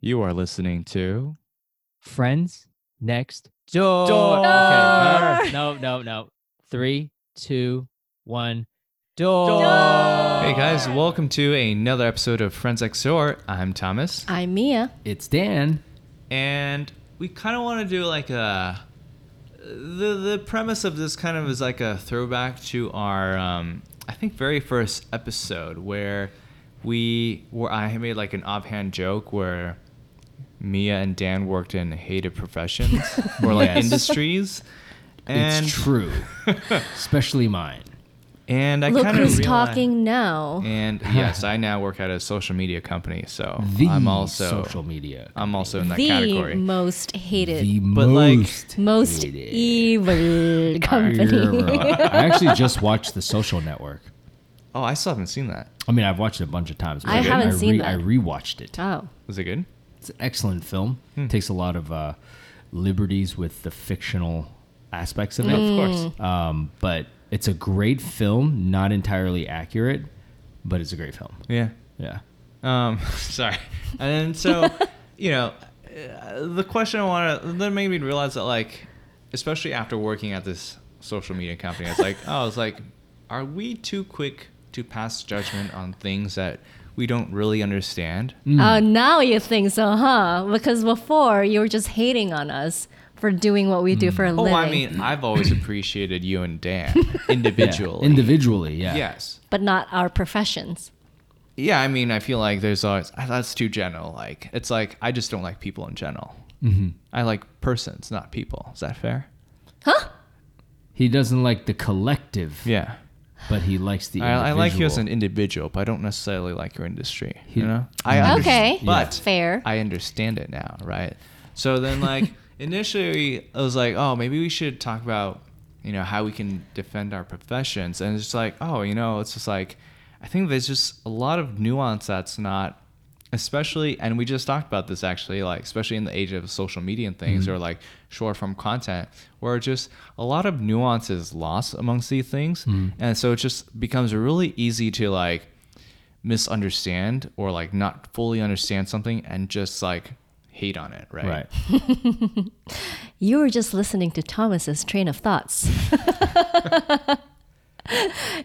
You are listening to. Friends next door. Door. Okay. Door. no, no, no. Three, two, one. Door. Hey guys, welcome to another episode of Friends Next Door. I'm Thomas, I'm Mia. It's Dan. and we kind of want to do like a. The the premise of this kind of is like a throwback to our um, I think very first episode where we where I made like an offhand joke where Mia and Dan worked in hated professions or like Yes. industries. And it's true, especially mine. and I Look kind of who's talking now. And yes, I now work at a social media company, so The I'm also social media. I'm also in that the category. most hated, the But, like, most most hated. evil company. I actually just watched The Social Network. oh, I still haven't seen that. I mean, I've watched it a bunch of times. but I haven't seen re- that. I rewatched it. oh, Was it good? It's an excellent film. Hmm. Takes a lot of uh, liberties with the fictional aspects of it. Of course. Um, but it's a great film, not entirely accurate, but it's a great film. Yeah. Yeah. Um, sorry. And then so, you know, uh, the question I want to that made me realize that like, especially after working at this social media company, it's like, oh, it's like, are we too quick to pass judgment on things that we don't really understand? Uh, now you think so, huh? Because before you were just hating on us for doing what we do for a Oh, living. Oh, I mean, I've always appreciated you and Dan individually. Yeah. Individually, yeah. Yes. but not our professions. Yeah, I mean, I feel like there's always that's too general. Like, it's like I just don't like people in general. Mm-hmm. I like persons, not people. Is that fair? Huh? He doesn't like the collective, Yeah. But he likes the I, I like you as an individual. individual, but I don't necessarily like your industry. He- you know, I mm-hmm. underst- Okay, but fair. I understand it now, right? So then, like initially, I was like, oh, maybe we should talk about, you know, how we can defend our professions, and it's just like, oh, you know, it's just like, I think there's just a lot of nuance that's not, especially, and we just talked about this actually, like especially in the age of social media and things, mm-hmm. or like short form content, where just a lot of nuance is lost amongst these things, mm-hmm. and so it just becomes really easy to like misunderstand or like not fully understand something and just like hate on it, right? Right. You were just listening to Thomas's train of thoughts.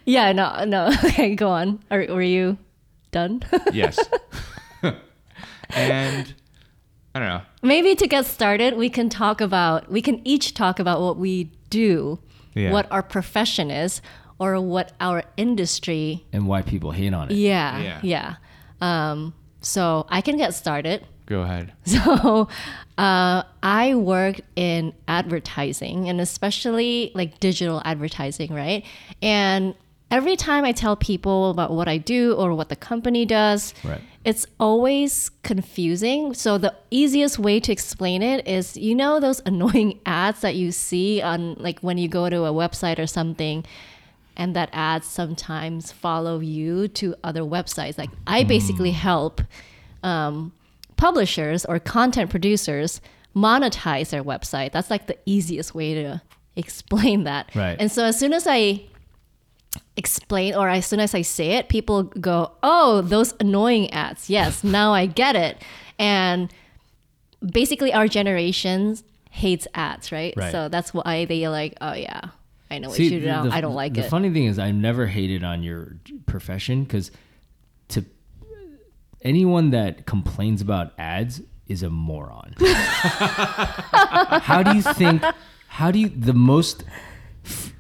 yeah, no, no. Okay, go on. Are, were you done? Yes. And I don't know. Maybe to get started, we can talk about, we can each talk about what we do, Yeah. what our profession is, or what our industry. and why people hate on it. Yeah, Yeah. yeah. Um, so I can get started. Go ahead. So uh, I work in advertising and especially like digital advertising, right? And every time I tell people about what I do or what the company does, Right. it's always confusing. So the easiest way to explain it is you know those annoying ads that you see on like when you go to a website or something and that ads sometimes follow you to other websites. Like I basically help um, publishers or content producers monetize their website. That's like the easiest way to explain that. Right. And so as soon as I explain or as soon as I say it, people go, "Oh, those annoying ads." Yes, now I get it. And basically our generation hates ads, right? Right. So that's why they like, "Oh yeah, I know what you do now. I don't like the it." The funny thing is, I never hated on your profession because to anyone that complains about ads is a moron. how do you think? How do you the most?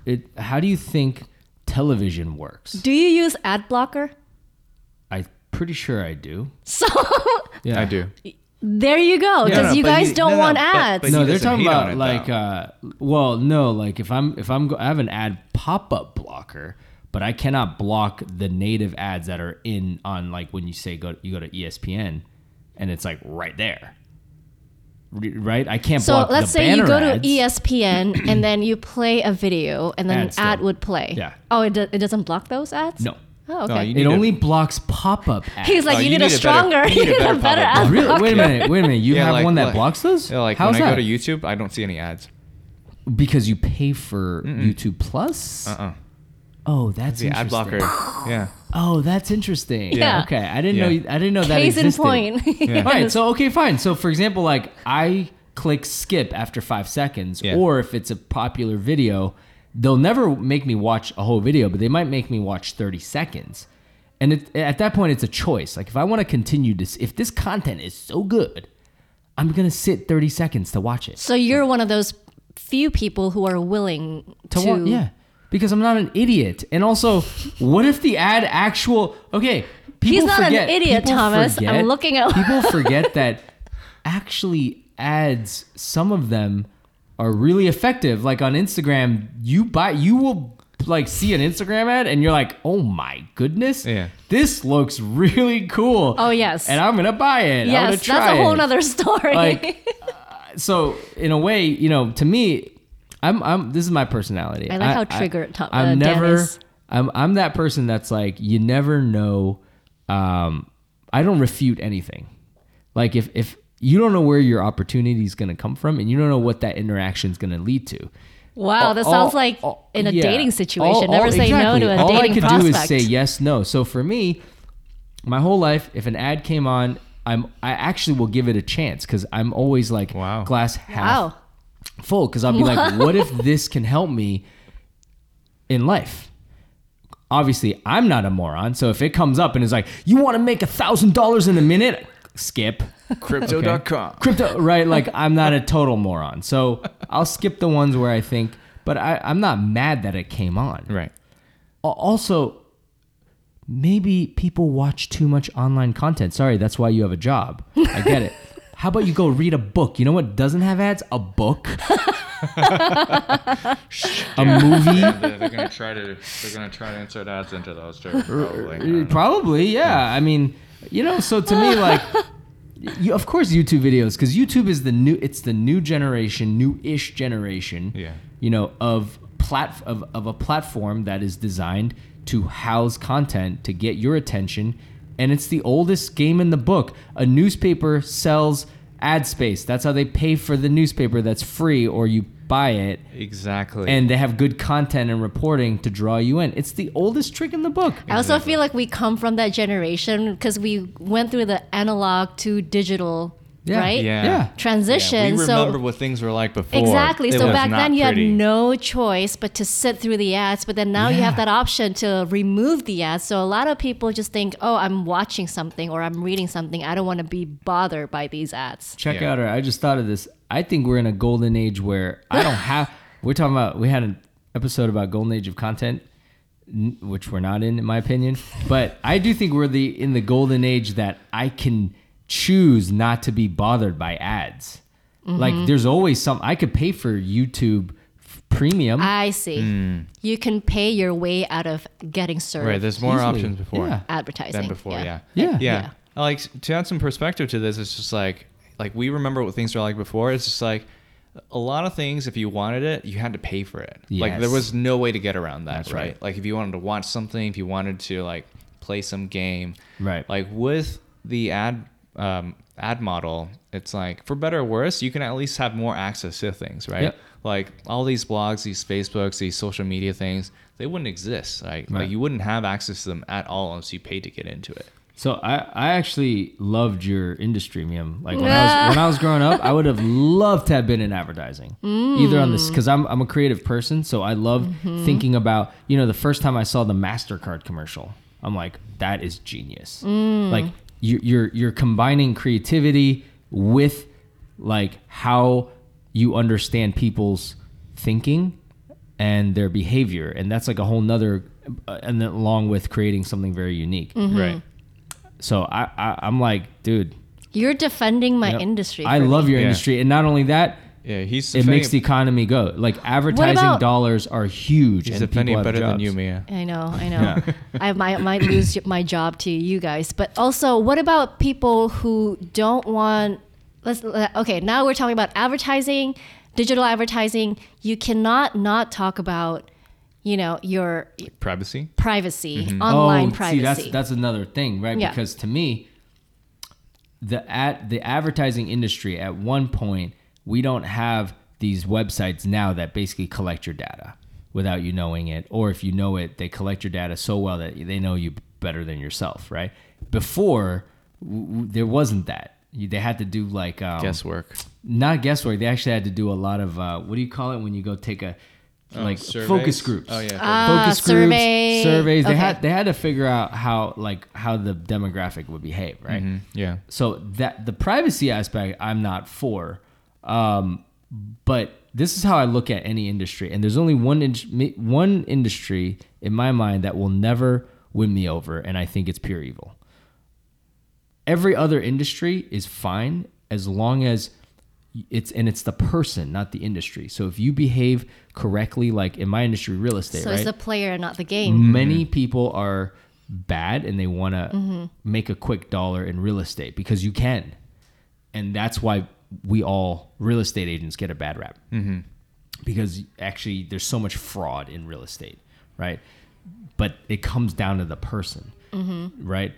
It, how do you think television works? do you use ad blocker? I'm pretty sure I do. So Yeah, I do. there you go. Yeah, Because no, you guys you- don't no, no, want but- ads. but he no, they're talking about it, like, uh, well, no, like if I'm if I'm go- I have an ad pop up blocker, but I cannot block the native ads that are in on like when you say go you go to ESPN, and it's like right there, Re- right? I can't So block. let's the say you go to ads. E ESPN and then you play a video and then Ad an still. ad would play. Yeah. Oh, it, do- it doesn't block those ads? No, Oh, okay. you it need a- only blocks pop up ads. He's like, Oh, you, you need, a need a stronger, you you need a better better ad blocker. really? Wait a minute, wait a minute. You Yeah, have like- one that like- blocks those? Yeah, like How's when I that? go to YouTube, I don't see any ads. because you pay for YouTube Plus. Uh uh Oh, that's the ad blocker. yeah. Oh, that's interesting. Yeah. Okay, I didn't Yeah. know. I didn't know that Case in existed. point. Yeah. All right, so okay, fine. So for example, like I click skip after five seconds, Yeah. or if it's a popular video, they'll never make me watch a whole video, but they might make me watch thirty seconds. And it, at that point, it's a choice. Like if I want to continue this, if this content is so good, I'm gonna sit thirty seconds to watch it. So you're one of those few people who are willing To to, wa- yeah, because I'm not an idiot. And also, what if the ad actual? Okay, people He's not an forget- idiot, people Thomas. I'm looking at- people forget that actually ads. Some of them are really effective. Like on Instagram, you buy, you will like see an Instagram ad, and you're like, oh my goodness, Yeah. this looks really cool. Oh, yes. and I'm gonna buy it. I'm Yes, try that's a whole it nother story. like uh, so in a way you know to me i'm i'm this is my personality I like how triggered Tom- i'm uh, Dan never is. i'm i'm that person that's like you never know um i don't refute anything like if if you don't know where your opportunity is going to come from and you don't know what that interaction is going to lead to wow, that all- sounds like all- in a yeah. dating situation. All- Never all- say exactly. no to a all dating I could prospect. do is say yes, no. So for me, my whole life, if an ad came on, I'm I actually will give it a chance because I'm always like Wow. glass half Wow. Full because I'll be like, what if this can help me in life? Obviously, I'm not a moron. So if it comes up and is like, you want to make a thousand dollars in a minute, skip. Crypto.com. Crypto, right? Like I'm not a total moron. So I'll skip the ones where I think, but I, I'm not mad that it came on. Right. Also, maybe people watch too much online content. Sorry, that's why you have a job. I get it. How about you go read a book? You know what doesn't have ads? A book. a movie. they're, they're gonna try to they're gonna try to insert ads into those too. Probably. Probably, yeah. I mean, you know, so to me, like, you, of course, YouTube videos, because YouTube is the new, it's the new generation, new-ish generation. Yeah. You know, of plat of, of a platform that is designed to house content to get your attention, and it's the oldest game in the book. A newspaper sells ad space. That's how they pay for the newspaper. That's free, or you buy it Exactly. and they have good content and reporting to draw you in. It's the oldest trick in the book. I also feel like we come from that generation because we went through the analog to digital, Yeah. right? yeah. Yeah. Transition. Yeah, we so remember what things were like before. Exactly. It so back then you pretty. had no choice but to sit through the ads, but then now you have that option to remove the ads. So a lot of people just think, "Oh, I'm watching something or I'm reading something. I don't want to be bothered by these ads." Check Yeah. out our. I just thought of this. I think we're in a golden age where I don't have. We're talking about. We had an episode about golden age of content, which we're not in, in my opinion. But I do think we're the in the golden age that I can choose not to be bothered by ads. Mm-hmm. Like there's always some. I could pay for YouTube Premium. I see. You can pay your way out of getting served Right. There's more Easily. options before. Yeah. advertising than before. Yeah. Yeah. yeah. Yeah. Like to add some perspective to this, it's just like like we remember what things were like before. It's just like a lot of things. If you wanted it, you had to pay for it. Like there was no way to get around that. That's right? right. Like if you wanted to watch something, if you wanted to like play some game, Right. Like with the ad um, ad model, it's like for better or worse, you can at least have more access to things, right? Yep. Like all these blogs, these Facebooks, these social media things, they wouldn't exist. Right? Right. Like you wouldn't have access to them at all unless you paid to get into it. So I, I actually loved your industry, Miam. Like when I was when I was growing up, I would have loved to have been in advertising, mm. either on this because I'm I'm a creative person, so I love mm-hmm. thinking about you know the first time I saw the Mastercard commercial, I'm like that is genius. Mm. Like you, you're you're combining creativity with like how you understand people's thinking and their behavior, and that's like a whole nother, uh, and then along with creating something very unique. Right. So I, I I'm like, dude, You're defending my yep. industry. I love me. your Yeah. industry, and not only that, Yeah, he's it makes the economy go. Like advertising about- dollars are huge, he's and defending people have better than you, Mia. I know, I know. I might might lose my job to you guys. But also, what about people who don't want? Let's okay. Now we're talking about advertising, digital advertising. You cannot not talk about, you know, your Privacy. privacy, mm-hmm. online oh, privacy. see, that's that's another thing, right? Yeah. Because to me, the at the advertising industry at one point we don't have these websites now that basically collect your data. without you knowing it, or if you know it, they collect your data so well that they know you better than yourself, right? Before w- w- there wasn't that. You, they had to do like um, Guesswork. not guesswork. They actually had to do a lot of uh, what do you call it when you go take a like surveys? focus groups. Oh, yeah, Ah, focus survey. groups, surveys. They Okay. had they had to figure out how like how the demographic would behave, right? Mhm, Yeah. So that the privacy aspect, I'm not for. Um, but this is how I look at any industry, and there's only one in, one industry in my mind that will never win me over, and I think it's pure evil. Every other industry is fine as long as it's and it's the person, not the industry. So if you behave correctly, like in my industry, real estate, So right? it's the player, and not the game. many people are bad and they want to make a quick dollar in real estate because you can and that's why we all real estate agents get a bad rap mm-hmm. because actually there's so much fraud in real estate right but it comes down to the person right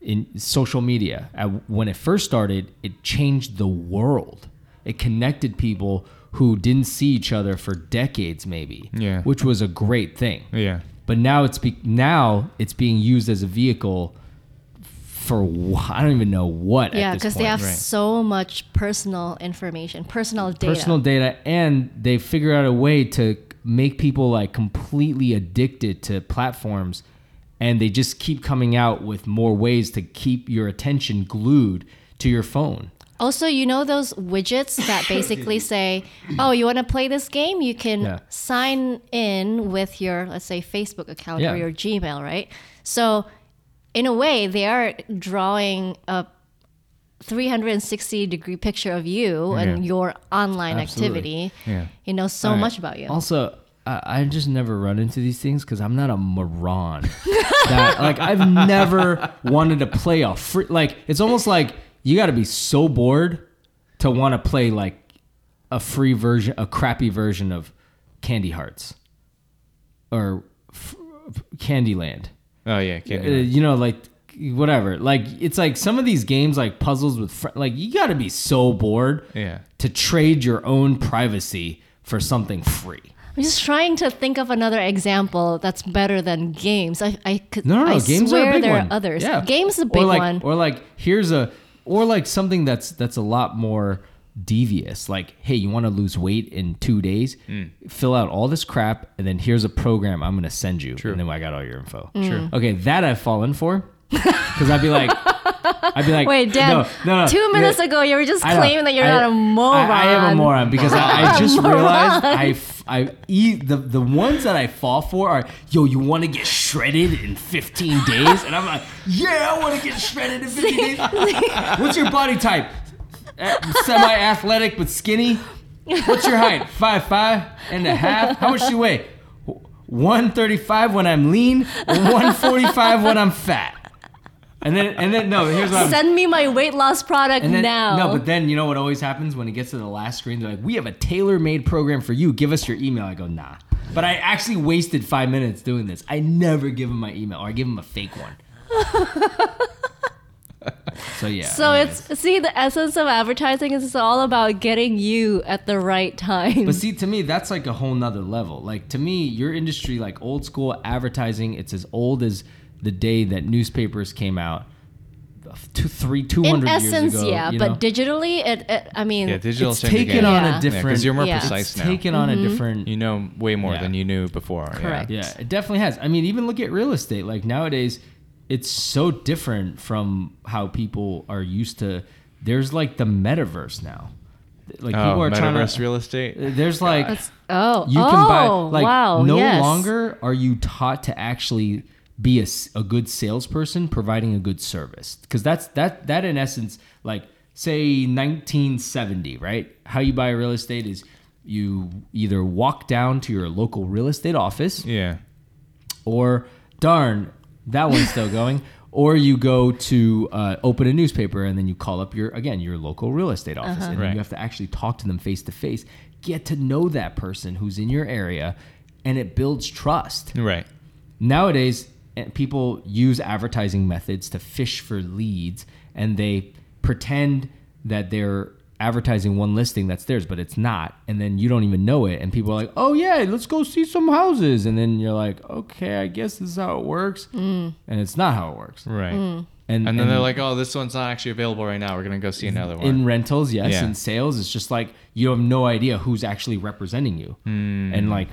in social media when it first started it changed the world it connected people who didn't see each other for decades maybe Yeah. which was a great thing Yeah. but now it's be- now it's being used as a vehicle for wh- I don't even know what. Yeah, because they have right. so much personal information, personal data. personal data, and they figure out a way to make people like completely addicted to platforms, and they just keep coming out with more ways to keep your attention glued to your phone. Also, you know those widgets that basically say, "Oh, you want to play this game? You can Yeah. sign in with your, let's say, Facebook account Yeah. or your Gmail, right?" So, in a way, they are drawing a 360 degree picture of you and your online Absolutely. activity. Yeah. He knows so right. much about you. Also, I, I just never run into these things because I'm not a moron. that like I've never wanted to play a free. Like it's almost like you got to be so bored to want to play like a free version, a crappy version of Candy Hearts or f- Candyland. Oh yeah. Uh, you know, like whatever. Like it's like some of these games, like puzzles with fr- like you got to be so bored Yeah. to trade your own privacy for something free. I'm just trying to think of another example that's better than games. I, I could. No, no, no I games swear are a big there one. are others. Yeah. Games is a big or like, one. Or like here's a or like something that's that's a lot more devious. Like, hey, you want to lose weight in two days? Mm. Fill out all this crap, and then here's a program I'm gonna send you. And then I got all your info. Mm. Sure. Okay, that I've fallen for. Because I'd be like, I'd be like, Wait, Dan. no, no, no, two minutes yeah. ago, you were just claiming that you're I- not a moron. I, I am a moron because I, I just realized I, f- I e- the the ones that I fall for are yo, you want to get shredded in 15 days, and I'm like, yeah, I want to get shredded in 15 days. What's your body type? Uh, Semi athletic but skinny. What's your height? Five five and a half. How much do you weigh? 135 when I'm lean, 145 when I'm fat. And then and then no, here's what I'm Send me my weight loss product then, now. No, but then you know what always happens when it gets to the last screen? They're like, "We have a tailor-made program for you. Give us your email." I go, "Nah." But I actually wasted five minutes doing this. I never give them my email, or I give them a fake one. So yeah. so anyways. it's see the essence of advertising is it's all about getting you at the right time. But see, to me, that's like a whole nother level. Like to me, your industry, like old school advertising, it's as old as the day that newspapers came out, two, three, two in hundred years essence, ago. yeah, you but digitally, it, it I mean, Yeah. Digital it's changed taken on Yeah. a Yeah, different. you're more Yeah. precise it's now. taken on a mm-hmm. different. You know way more Yeah. than you knew before. yeah. Correct. Yeah, it definitely has. I mean, even look at real estate. Like nowadays, it's so different from how people are used to. There's like the metaverse now. Like Oh, people are trying metaverse to. real estate. There's like That's- oh, you oh, can buy oh, like wow, no yes. longer are you taught to actually be a, a good salesperson providing a good service because that's that that in essence like say 1970 right how you buy real estate is you either walk down to your local real estate office Yeah. or darn that one's still going or you go to uh, open a newspaper and then you call up your again your local real estate office and Right. you have to actually talk to them face to face get to know that person who's in your area and it builds trust Right. nowadays eh, people use advertising methods to fish for leads and they pretend that they're advertising one listing that's theirs, but it's not, and then you don't even know it, and people are like, "Oh yeah, let's go see some houses," and then you're like, "Okay, I guess this is how it works," and it's not how it works. Right. Mm. And And then they're like, oh, this one's not actually available right now. We're gonna go see another one. in rentals, yes. Yeah. In sales, it's just like you have no idea who's actually representing you, Hmm. and like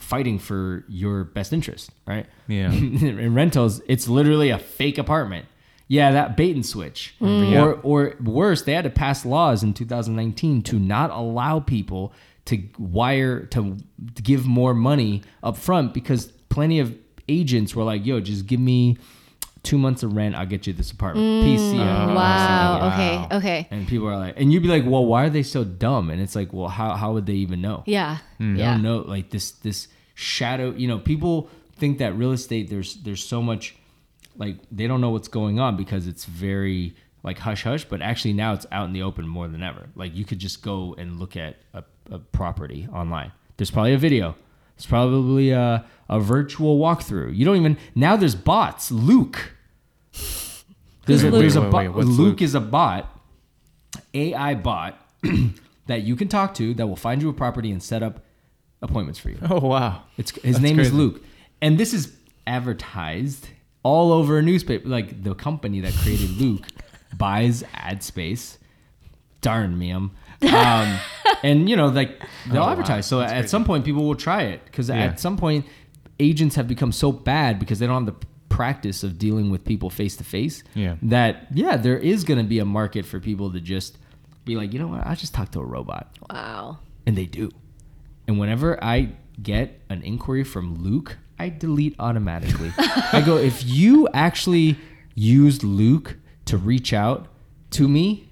fighting for your best interest, right? Yeah. in rentals, it's literally a fake apartment. Yeah, that bait and switch. Yeah. Or or worse, they had to pass laws in 2019 to not allow people to wire to give more money up front because plenty of agents were like, "Yo, just give me 2 months of rent, I'll get you this apartment." PC. I'm Mm, Wow. wow. Okay. Okay. And people are like, and you'd be like, well, why are they so dumb? And it's like, well, how, how would they even know? Yeah. They Yeah. don't know like this this shadow. You know, people think that real estate there's there's so much like they don't know what's going on because it's very like hush hush. But actually now it's out in the open more than ever. Like you could just go and look at a, a property online. There's probably a video. There's probably a, a virtual walkthrough. You don't even now. There's bots. Luke. There's a, Luke? there's a bot. Luke, Luke? is a bot, AI bot that you can talk to that will find you a property and set up appointments for you. oh wow. It's his That's name is. Luke, and this is advertised all over a newspaper. Like the company that created Luke buys ad space. Darn me, 'em. Um, and you know, like they'll Oh, wow. advertise. So That's at crazy. some point, people will try it because Yeah. at some point, agents have become so bad because they don't have the practice of dealing with people face to face. Yeah. That yeah, there is going to be a market for people to just be like, you know what, I just talk to a robot Wow. and they do. And whenever I get an inquiry from Luke, I delete automatically. I go, if you actually used Luke to reach out to me,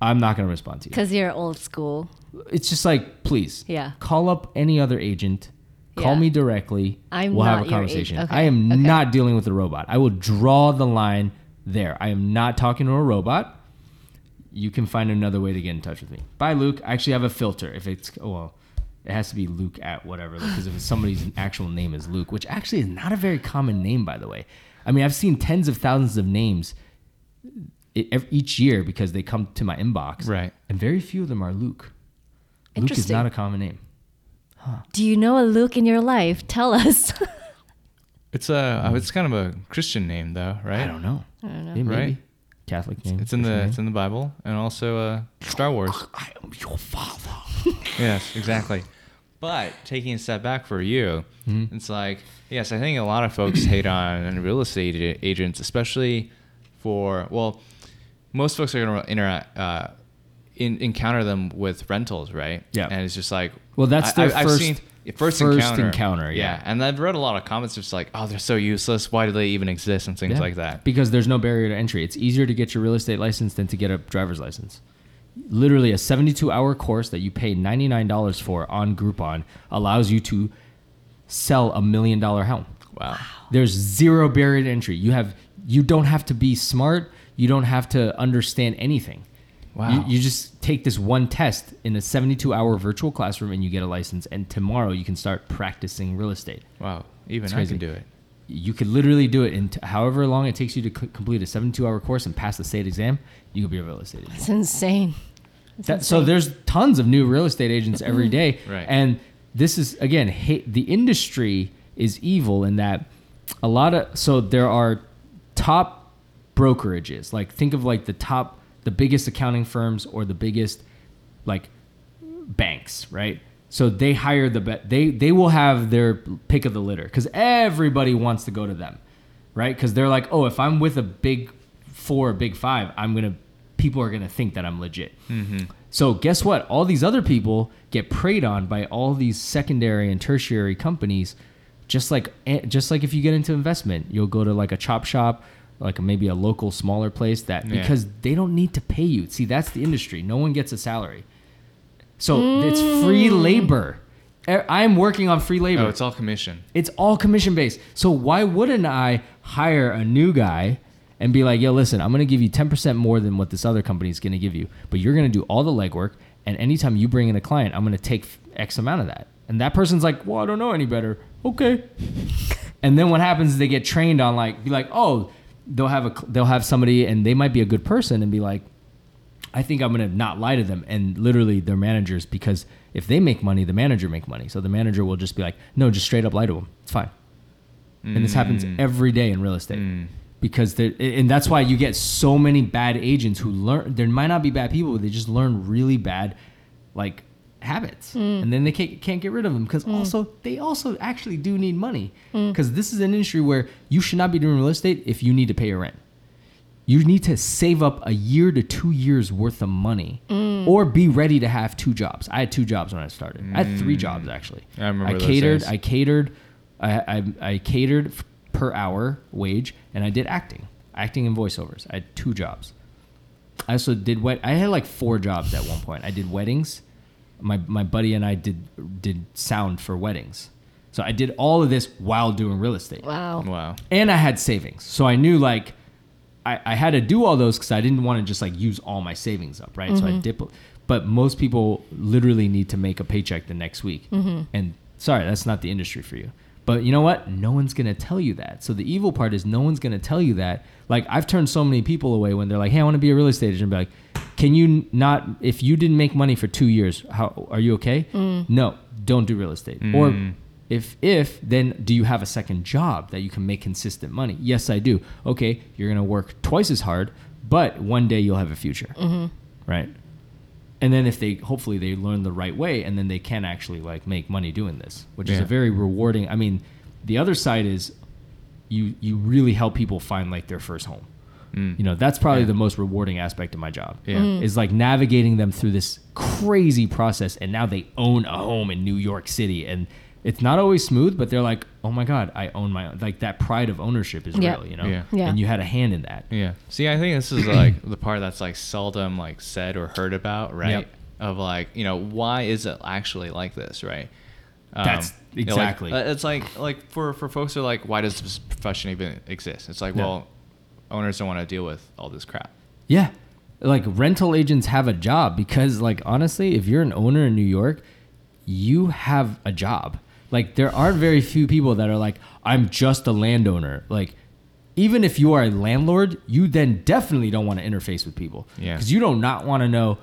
I'm not going to respond to you. Because you're old school. It's just like, please, Yeah. call up any other agent, call Yeah. me directly. I'm we'll have not a conversation. agent. I am okay. not dealing with a robot. I will draw the line there. I am not talking to a robot. You can find another way to get in touch with me. Bye, Luke. I actually have a filter. If it's oh, well, it has to be Luke at whatever. Because if somebody's actual name is Luke, which actually is not a very common name, by the way. I mean, I've seen tens of thousands of names each year because they come to my inbox, Right. And very few of them are Luke. Luke is not a common name. Do you know a Luke in your life? Tell us. It's a oh, it's kind of a Christian name though, right? I don't know. I don't know. Yeah, maybe. Right. Catholic name. It's in the Christian it's in the Bible and also uh, Star Wars. I am your father. yes, exactly. But taking a step back for you, Mm-hmm. it's like yes, I think a lot of folks hate on real estate agents, especially for well, most folks are going to interact. Uh, in, encounter them with rentals, right? Yeah. and it's just like Well, that's their I- I've first- seen- first, first encounter. encounter, yeah. and I've read a lot of comments just like, oh, they're so useless. Why do they even exist and things Yeah. like that. Because there's no barrier to entry. It's easier to get your real estate license than to get a driver's license. Literally, a 72 hour course that you pay $99 for on Groupon allows you to sell a million dollar home. Wow. There's zero barrier to entry. You have you don't have to be smart. You don't have to understand anything. Wow. You, you just take this one test in a 72 hour virtual classroom and you get a license. And tomorrow you can start practicing real estate. Wow. Even I can do it. You could literally do it in t- however long it takes you to c- complete a 72 hour course and pass the state exam. You could be a real estate agent. It's insane. It's That, so there's tons of new real estate agents every day, Right. and this is again ha- the industry is evil in that a lot of so there are top brokerages like think of like the top the biggest accounting firms or the biggest like banks right so they hire the be- they they will have their pick of the litter because everybody wants to go to them right? Because they're like oh if i'm with a big four or big five i'm gonna people are gonna think that i'm legit. So guess what? All these other people get preyed on by all these secondary and tertiary companies just like eh, just like if you get into investment you'll go to like a chop shop like maybe a local smaller place that Yeah. because they don't need to pay you. See that's the industry. No one gets a salary so it's free mm. labor er, I'm working on free labor Oh, it's all commission. it's all commission based. So why wouldn't I hire a new guy and be like, yo, listen, I'm gonna give you 10% more than what this other company is gonna give you, but you're gonna do all the legwork, and anytime you bring in a client, I'm gonna take X amount of that. And that person's like, well, I don't know any better. Okay. and then what happens is they get trained on like, be like, oh, they'll have a they'll have somebody and they might be a good person and be like, I think I'm gonna not lie to them and literally their managers because if they make money, the manager make money. So the manager will just be like, no, just straight up lie to them. It's fine. And this happens mm. every day in real estate mm. because there, and that's why you get so many bad agents who learn. There might not be bad people, but they just learn really bad, like habits, mm. and then they can't can't get rid of them because also they also actually do need money because this is an industry where you should not be doing real estate if you need to pay your rent you need to save up a year to two years worth of money mm. or be ready to have two jobs. I had two jobs when i started. I had three mm. jobs actually. I remember those catered days. i catered I, I, I catered per hour wage and i did acting acting and voiceovers. I had two jobs. I also did wet i had like four jobs at one point. I did weddings. My, my buddy and i did did sound for weddings. So i did all of this while doing real estate. Wow. Wow. and I had savings. So I knew like I, I had to do all those because I didn't want to just like use all my savings up, right? So I mm-hmm. dip. But most people literally need to make a paycheck the next week, mm-hmm. and sorry, that's not the industry for you. But you know what? No one's gonna tell you that. So the evil part is no one's gonna tell you that. Like I've turned so many people away when they're like, "Hey, I want to be a real estate agent." Be like, "Can you not? If you didn't make money for two years, how are you okay?" Mm. No, don't do real estate. Or mm. If if then do you have a second job that you can make consistent money? Yes, I do. Okay, you're gonna work twice as hard, but one day you'll have a future, right? And then if they hopefully they learn the right way, and then they can actually like make money doing this, which is a very rewarding. I mean, the other side is you you really help people find like their first home. Mm. You know, that's probably Yeah. the most rewarding aspect of my job. Yeah. Mm. Is like navigating them through this crazy process and now they own a home in New York City and it's not always smooth, but they're like, "Oh my god, I own my own." Like that pride of ownership is Yeah. real, you know. Yeah. Yeah. And you had a hand in that. Yeah. See, I think this is like the part that's like seldom like said or heard about, right? Yep. Of like, you know, why is it actually like this, right? Um, That's you know, like, exactly. uh, it's like like for for folks who are like, why does this profession even exist? It's like, Yeah. well, owners don't want to deal with all this crap. Yeah. Like rental agents have a job because like honestly, if you're an owner in New York, you have a job. Like there aren't very few people that are like I'm just a landowner. Like even if you are a landlord, you then definitely don't want to interface with people. Yeah. Cuz you do not want to know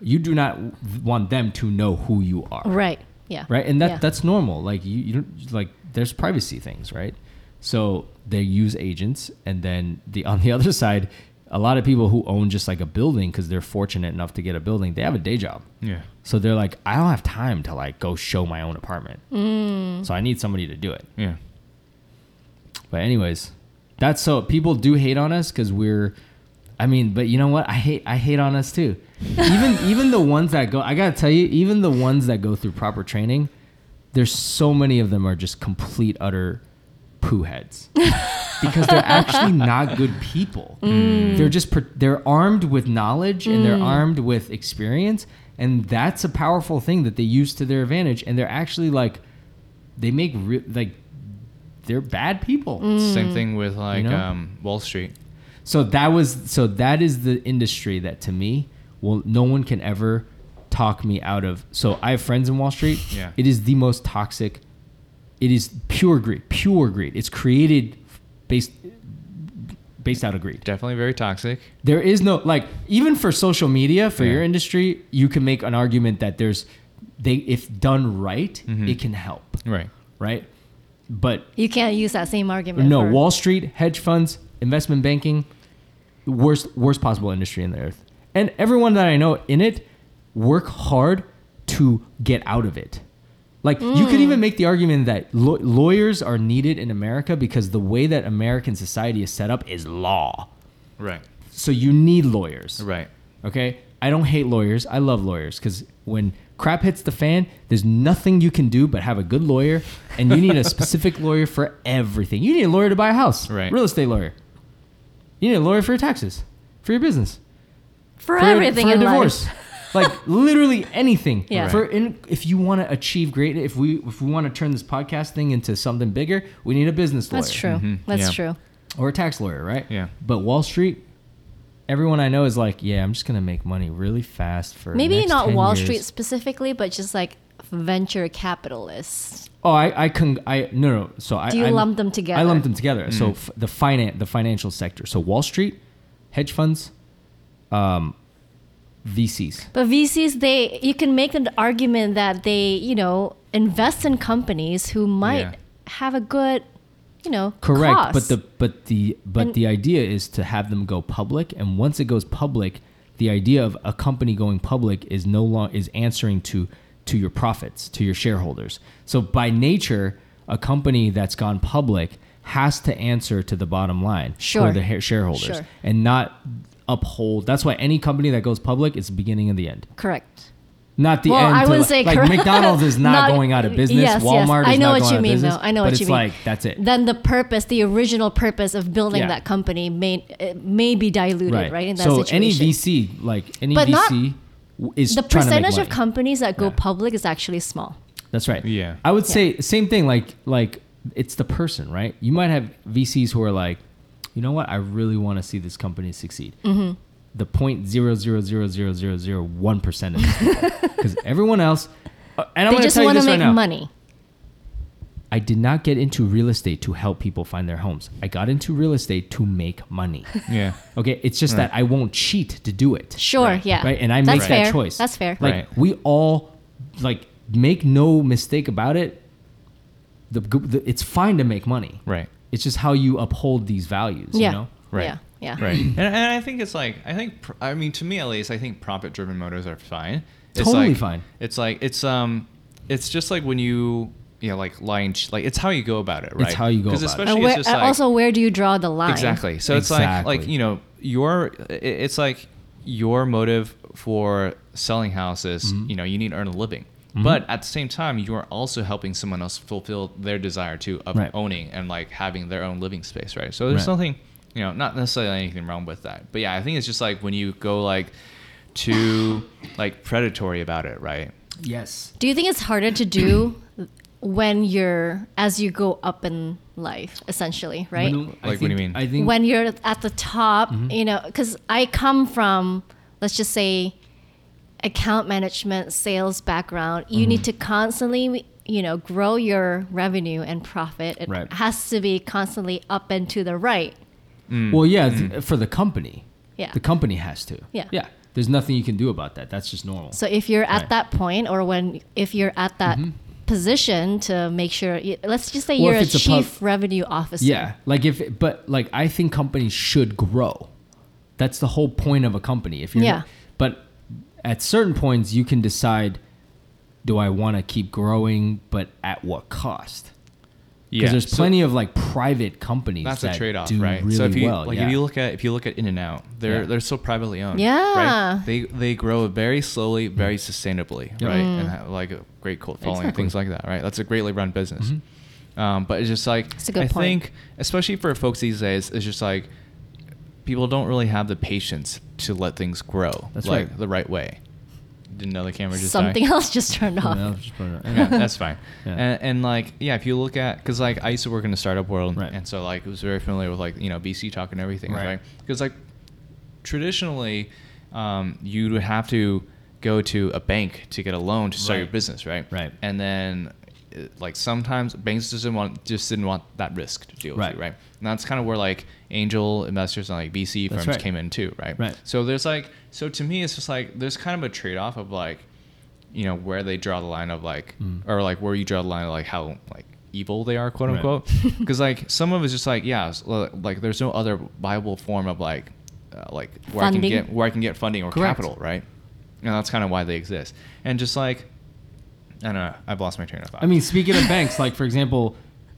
you do not want them to know who you are. Right. Yeah. Right? And that Yeah. that's normal. Like you, you don't like there's privacy things, right? So they use agents and then the on the other side a lot of people who own just like a building because they're fortunate enough to get a building, they have a day job. Yeah. So they're like, I don't have time to like go show my own apartment. Mm. So I need somebody to do it. Yeah. But anyways, that's so people do hate on us because we're. I mean, but you know what? I hate I hate on us too. Even even the ones that go, I gotta tell you, even the ones that go through proper training, there's so many of them are just complete utter poo heads because they're actually not good people. Mm. They're just they're armed with knowledge and they're mm. armed with experience, and that's a powerful thing that they use to their advantage. And they're actually like, they make re- like they're bad people. Same mm. thing with like um, know? um, Wall Street. So that was so that is the industry that to me, well, no one can ever talk me out of. So I have friends in Wall Street. Yeah. It is the most toxic. It is pure greed, pure greed. It's created based based out of greed. Definitely very toxic. There is no like even for social media for Yeah. your industry, you can make an argument that there's they if done right, Mhm. it can help, Right. right? But You can't use that same argument. no, for- Wall Street, hedge funds, investment banking, worst worst possible industry in the earth. And everyone that I know in it work hard to get out of it. Like you could even make the argument that law- lawyers are needed in America because the way that American society is set up is law. Right. So you need lawyers. Right. Okay? I don't hate lawyers. I love lawyers because when crap hits the fan, there's nothing you can do but have a good lawyer, and you need a specific lawyer for everything. You need a lawyer to buy a house, Right. Real estate lawyer. You need a lawyer for your taxes, for your business, for, for, everything for a in divorce. life. like literally anything. Yeah. For in, if you want to achieve great, if we if we want to turn this podcast thing into something bigger, we need a business lawyer That's true. Mhm. That's Yeah. true. or a tax lawyer, right? Yeah. But Wall Street, everyone I know is like, yeah, I'm just gonna make money really fast for the Maybe next not 10 Wall years." Street specifically, but just like venture capitalists. Oh, I I can I no no. So I Do you I'm- lump them together? I lump them together. Mm. So f- the finance the financial sector. So Wall Street, hedge funds, um, VCs. But VCs, they you can make an argument that they, you know, invest in companies who might Yeah. have a good, you know, Correct, cost. but the but the but And- the idea is to have them go public, and once it goes public, the idea of a company going public is no long is answering to to your profits, to your shareholders. So by nature, a company that's gone public has to answer to the bottom line Sure. for the ha- shareholders, Sure. and not uphold. That's why any company that goes public is the beginning and the end. correct. Not the Well, end. I wouldn't like, say like correct. McDonald's is not, Not- going out of business. yes, yes. Walmart is I know not what going you out mean, of business. though. I know what you it's mean. like that's it. Then the purpose, the original purpose of building Yeah. that company may may be diluted, right? in that so situation. any VC, like any But VC, is the trying to make percentage of companies that go Yeah. public is actually small. That's right. Yeah. I would say same thing. Like like it's the person, right? You might have VCs who are like, you know what? I really want to see this company succeed. Mm-hmm. The point zero zero zero zero zero zero one percent of because everyone else. uh, and I'm they going to just tell you want to this make right now. money. I did not get into real estate to help people find their homes. I got into real estate to make money. Yeah. Okay, it's just that I won't cheat to do it. Sure, Right. yeah. Right, and I That's make that fair. choice. That's fair. Like Right. we all, like, make no mistake about it. The, the it's fine to make money. Right. It's just how you uphold these values. yeah. You know. Right. Yeah. Yeah. Right. and, and I think it's like I think pr- I mean to me at least I think profit driven motives are fine. It's Totally like- fine. It's like it's um it's just like when you you know like lying like it's how you go about it, right? how you go about it. especially And where, it's just like, also, where do you draw the line? Exactly. So it's like like you know your it's like your motive for selling houses. Mm-hmm. You know you need to earn a living, but at the same time you are also helping someone else fulfill their desire too of Right. owning and like having their own living space, right? So there's Right. nothing you know not necessarily anything wrong with that, but yeah, I think it's just like when you go like too like predatory about it, right? Yes. Do you think it's harder to do when you're as you go up in life, essentially, right? When- I Like, what do you mean? I think when you're at the top, Mm-hmm. you know, because I come from, let's just say, account management, sales background. You Mm-hmm. need to constantly, you know, grow your revenue and profit. It Right. has to be constantly up and to the right. Well, yeah, th- for the company. Yeah. The company has to. Yeah. Yeah. There's nothing you can do about that. That's just normal. So if you're at Right. Mm-hmm. that point, or when if you're at that position to make sure, let's just say Or you're a it's a pub- chief revenue officer. Yeah, like if, but like I think companies should grow. That's the whole point of a company. If you're, Yeah. But at certain points, you can decide: Do I want to keep growing, but at what cost? Because there's so- plenty of like private companies. That's that a trade-off, do right? Really so if you well. like, yeah. if you look at if you look at In and Out, they're Yeah. they're still privately owned. Yeah. right? They they grow very slowly, very sustainably, Yeah. right? Mm. And have like a great cult following, Exactly. things like that, right? That's a greatly run business. Mm-hmm. Um, but it's just like That's a good I point. think, especially for folks these days, it's just like people don't really have the patience to let things grow That's like right. the right way. Didn't know the camera just Something died. else just turned off. Yeah, just put it- yeah, that's fine. Yeah. And, and like, yeah, if you look at, because like I used to work in the startup world, Right. and so like I was very familiar with like you know VC talk and everything, Right. right? Because like traditionally, um, you would have to go to a bank to get a loan to start your business, right? Right. And then, like sometimes banks just didn't want just didn't want that risk to deal with, Right. you, right? And that's kind of where like angel investors and like VC firms right. came in too, right? Right. So there's like, so to me, it's just like there's kind of a trade off of like you know where they draw the line of like or like where you draw the line of like how like evil they are quote unquote because like some of it's just like yeah s- l- like there's no other viable form of like uh, like where i can get where i can get funding or Correct. capital right and that's kind of why they exist and just like i don't know i've lost my train of thought I mean, speaking of banks, like for example,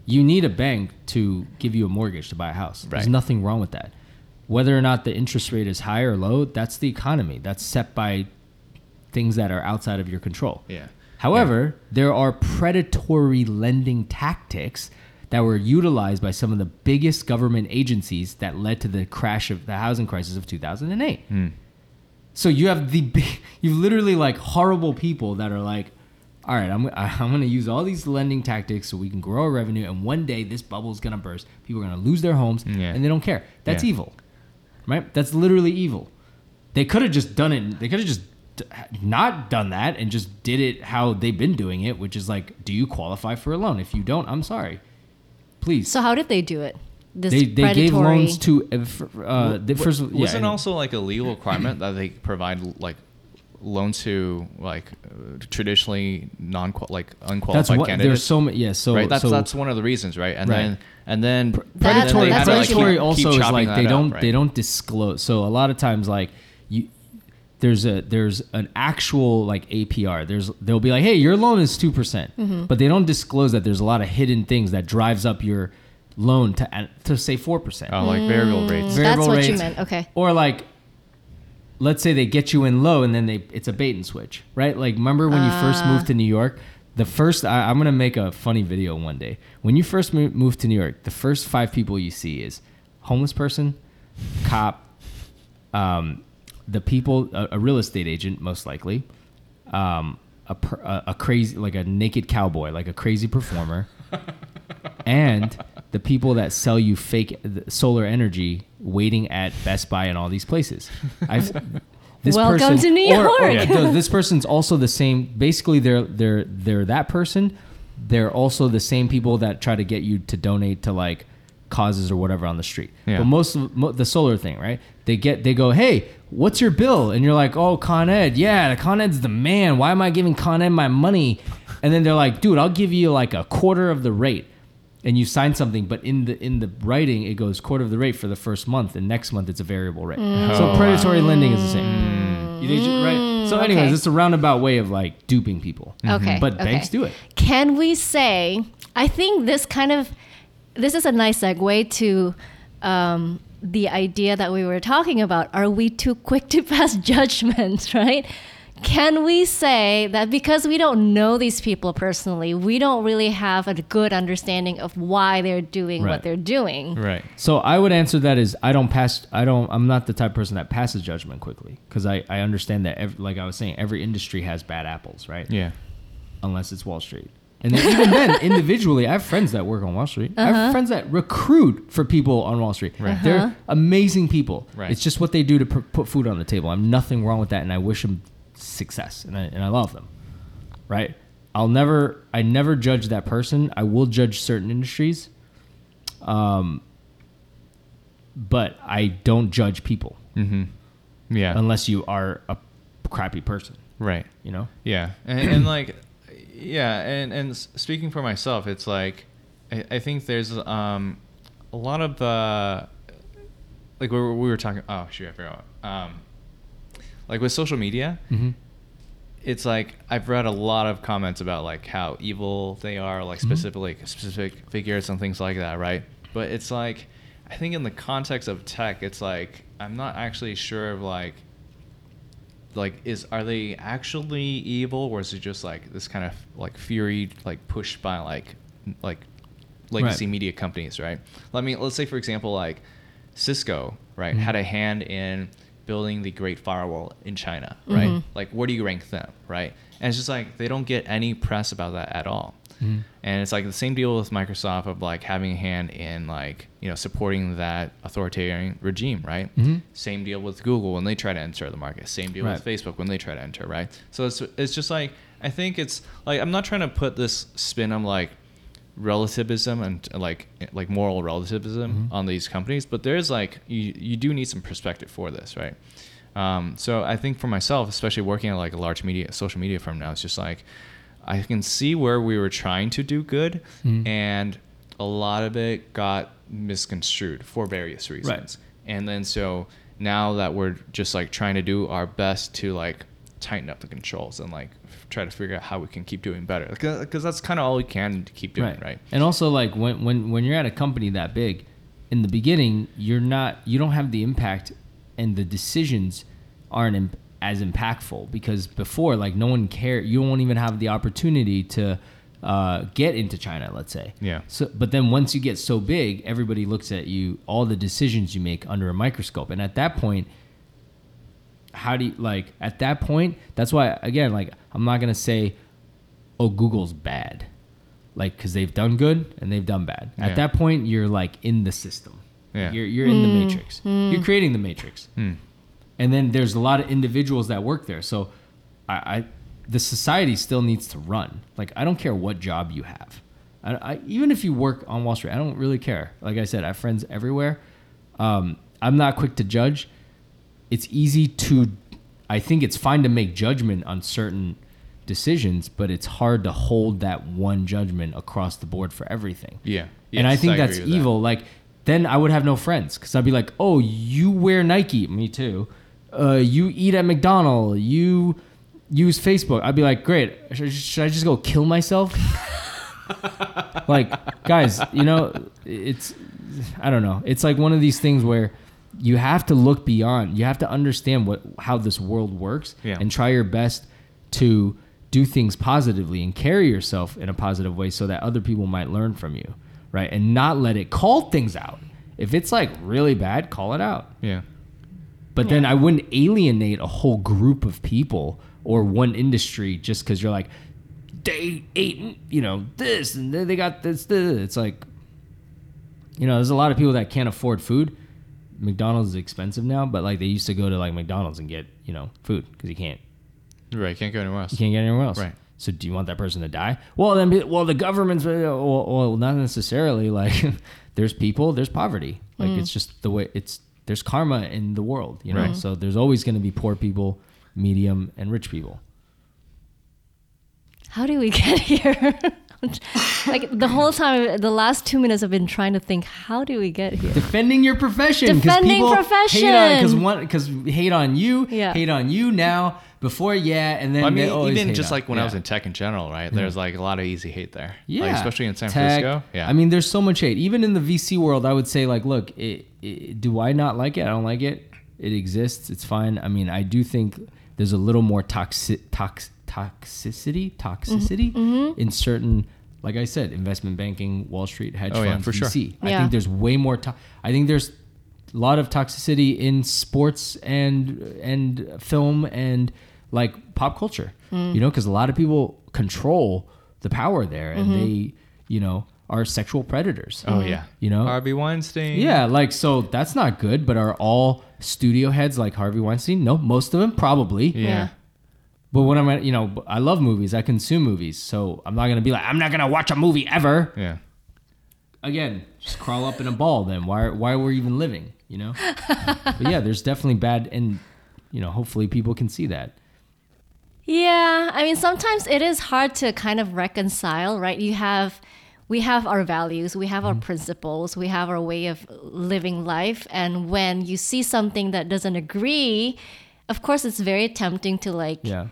you need a bank to give you a mortgage to buy a house. There's Right. nothing wrong with that. Whether or not the interest rate is high or low, that's the economy. That's set by things that are outside of your control. yeah However, there are predatory lending tactics that were utilized by some of the biggest government agencies that led to the crash of the housing crisis of 2008. Hmm. So you have the big, you literally like horrible people that are like, all right, I'm I'm gonna use all these lending tactics so we can grow our revenue, and one day this bubble is gonna burst. People are gonna lose their homes, Yeah. and they don't care. That's Yeah. evil, right? That's literally evil. They could have just done it. They could have just not done that and just did it how they've been doing it, which is like, do you qualify for a loan? If you don't, I'm sorry. Please. So how did they do it? This they they gave loans to uh, f- uh, the first. wasn't yeah, also like a legal requirement that they provide like loan to like uh, traditionally non like That's unqualified what candidates. there's so many. Yeah, so right. That's so that's one of the reasons, right? And Right. then and then That's- predatory. that's had to, what you predatory also keep is like they don't right? they don't disclose. So a lot of times like you. There's a there's an actual like APR. There's they'll be like, hey, your loan is two percent, Mm-hmm. but they don't disclose that there's a lot of hidden things that drives up your loan to to say four percent. Oh, like variable rates. That's variable what you meant. Okay. Or like, let's say they get you in low and then they it's a bait and switch, right? Like, remember when you first moved to New York? The first I, I'm gonna make a funny video one day. When you first mo- move to New York, the first five people you see is homeless person, cop, um, the people, a, a real estate agent most likely, um, a, a a crazy like a naked cowboy, like a crazy performer, and the people that sell you fake solar energy waiting at Best Buy and all these places. I've this Welcome to New or- or- York. this person's also the same. Basically, they're they're they're that person. They're also the same people that try to get you to donate to like causes or whatever on the street. Yeah. But most of mo- the solar thing, right? They get they go, hey, what's your bill? And you're like, oh, Con Ed, yeah, the Con Ed's the man. Why am I giving Con Ed my money? And then they're like, dude, I'll give you like a quarter of the rate. And you sign something, but in the in the writing it goes quarter of the rate for the first month, and next month it's a variable rate. Mm. So Oh, predatory lending is the same. Mm. You- they ju- right? So, mm, anyways, okay. it's a roundabout way of like duping people. Mm-hmm. Okay. But okay. banks do it. Can we say? I think this kind of this is a nice segue to um, the idea that we were talking about. Are we too quick to pass judgments? Right? Can we say that because we don't know these people personally, we don't really have a good understanding of why they're doing Right. what they're doing? Right. So I would answer that is I don't pass. I don't. I'm not the type of person that passes judgment quickly because I I understand that. Every, like I was saying, every industry has bad apples, right? Yeah. Unless it's Wall Street. And then, even then, individually, I have friends that work on Wall Street. I have uh-huh. friends that recruit for people on Wall Street. Right. They're uh-huh. amazing people. Right. It's just what they do to pr- put food on the table. I'm nothing wrong with that, and I wish them success, and I, and I love them. Right? I'll never, I never judge that person. I will judge certain industries, um, but I don't judge people Mm-hmm. Yeah. unless you are a crappy person. right. You know? Yeah, and, and like, yeah, and and speaking for myself, it's like, I, I think there's um, a lot of uh, like we were, we were talking. Oh shoot, I forgot. Um, like with social media, Mm-hmm. It's like I've read a lot of comments about like how evil they are, like mm-hmm. specifically specific figures and things like that, right? But it's like I think in the context of tech, it's like I'm not actually sure of like like is are they actually evil or is it just like this kind of like fury like pushed by like like legacy Right. media companies, right? Let me let's say for example like Cisco, right, mm-hmm. had a hand in building the Great Firewall in China, right? Like where do you rank them, right? And it's just like they don't get any press about that at all. And it's like the same deal with Microsoft of like having a hand in like, you know, supporting that authoritarian regime, right? Mhm. Same deal with Google when they try to enter the market. Same deal with Facebook when they try to enter, right? So it's it's just like I think it's like I'm not trying to put this spin on like relativism and like like moral relativism on these companies, but there's like you you do need some perspective for this, right? Um, so I think for myself, especially working at like a large media social media firm now, it's just like I can see where we were trying to do good, and a lot of it got misconstrued for various reasons. And then so now that we're just like trying to do our best to like tighten up the controls and like try to figure out how we can keep doing better because that's kind of all we can keep doing, right? And also like when when when you're at a company that big, in the beginning, you're not you don't have the impact and the decisions aren't imp- as impactful because before like no one cared you won't even have the opportunity to uh, get into China, let's say. Yeah. So, but then once you get so big, everybody looks at you, all the decisions you make under a microscope, and at that point, how do you like? At that point, that's why again, like I'm not gonna say, oh, Google's bad, like because they've done good and they've done bad. Yeah. At that point, you're like in the system. Yeah. You're you're in the matrix. You're creating the matrix Hmm. and then there's a lot of individuals that work there. So, I, I the society still needs to run. Like I don't care what job you have, I, I, even if you work on Wall Street, I don't really care. Like I said, I have friends everywhere. Um, I'm not quick to judge. It's easy to I think it's fine to make judgment on certain decisions, but it's hard to hold that one judgment across the board for everything. Yeah. and I think I that's with that. evil. Like then I would have no friends because I'd be like, oh, you wear Nike, me too. Uh, you eat at McDonald's, you use Facebook. I'd be like, great. Should, should I just go kill myself? like, guys, you know, it's I don't know. It's like one of these things where you have to look beyond. You have to understand what how this world works Yeah. and try your best to do things positively and carry yourself in a positive way so that other people might learn from you, right? And not let it call things out. If it's like really bad, call it out. Yeah. But then I wouldn't alienate a whole group of people or one industry just because you're like, they ate, you know, this and then they got this, this. It's like, you know, there's a lot of people that can't afford food. McDonald's is expensive now, but like they used to go to like McDonald's and get, you know, food because you can't, Right. Can't go anywhere else. you can't get anywhere else. Right. So do you want that person to die? Well, then, well, the government's, uh, well, well not necessarily. Like, there's people, there's poverty. Like, it's just the way it's, there's karma in the world, you know? Right. So there's always going to be poor people, medium, and rich people. How do we get here? Like the whole time, the last two minutes, I've been trying to think, how do we get here? Defending your profession. Defending people profession. Hate on, because one, because hate on you, Yeah. hate on you now, before, yeah, and then I mean, always even just on- like when I was in tech in general, right? There's like a lot of easy hate there. Yeah, Like, especially in San Tech. Francisco. Yeah. I mean, there's so much hate. Even in the VC world, I would say like, look, it, it, do I not like it? I don't like it. It exists. It's fine. I mean, I do think there's a little more toxic, tox, toxicity, toxicity Mm-hmm. in certain, like I said, investment banking, Wall Street, hedge Oh, yeah, funds, for sure. VC. I think there's way more. To- I think there's a lot of toxicity in sports and and film and like pop culture. Mm. You know, because a lot of people control the power there, and Mm-hmm. they, you know, are sexual predators. oh yeah. You know, Harvey Weinstein. yeah, like so that's not good. But are all studio heads like Harvey Weinstein? No, most of them probably. Yeah. Yeah. But when I'm, at, you know, I love movies. I consume movies, so I'm not gonna be like, I'm not gonna watch a movie ever. Yeah. Again, just crawl up in a ball. Then why? Why we're even living? You know. but yeah, there's definitely bad, and you know, hopefully people can see that. Yeah, I mean, sometimes it is hard to kind of reconcile, right? You have, we have our values, we have our Mm-hmm. principles, we have our way of living life. And when you see something that doesn't agree, of course, it's very tempting to like, Yeah.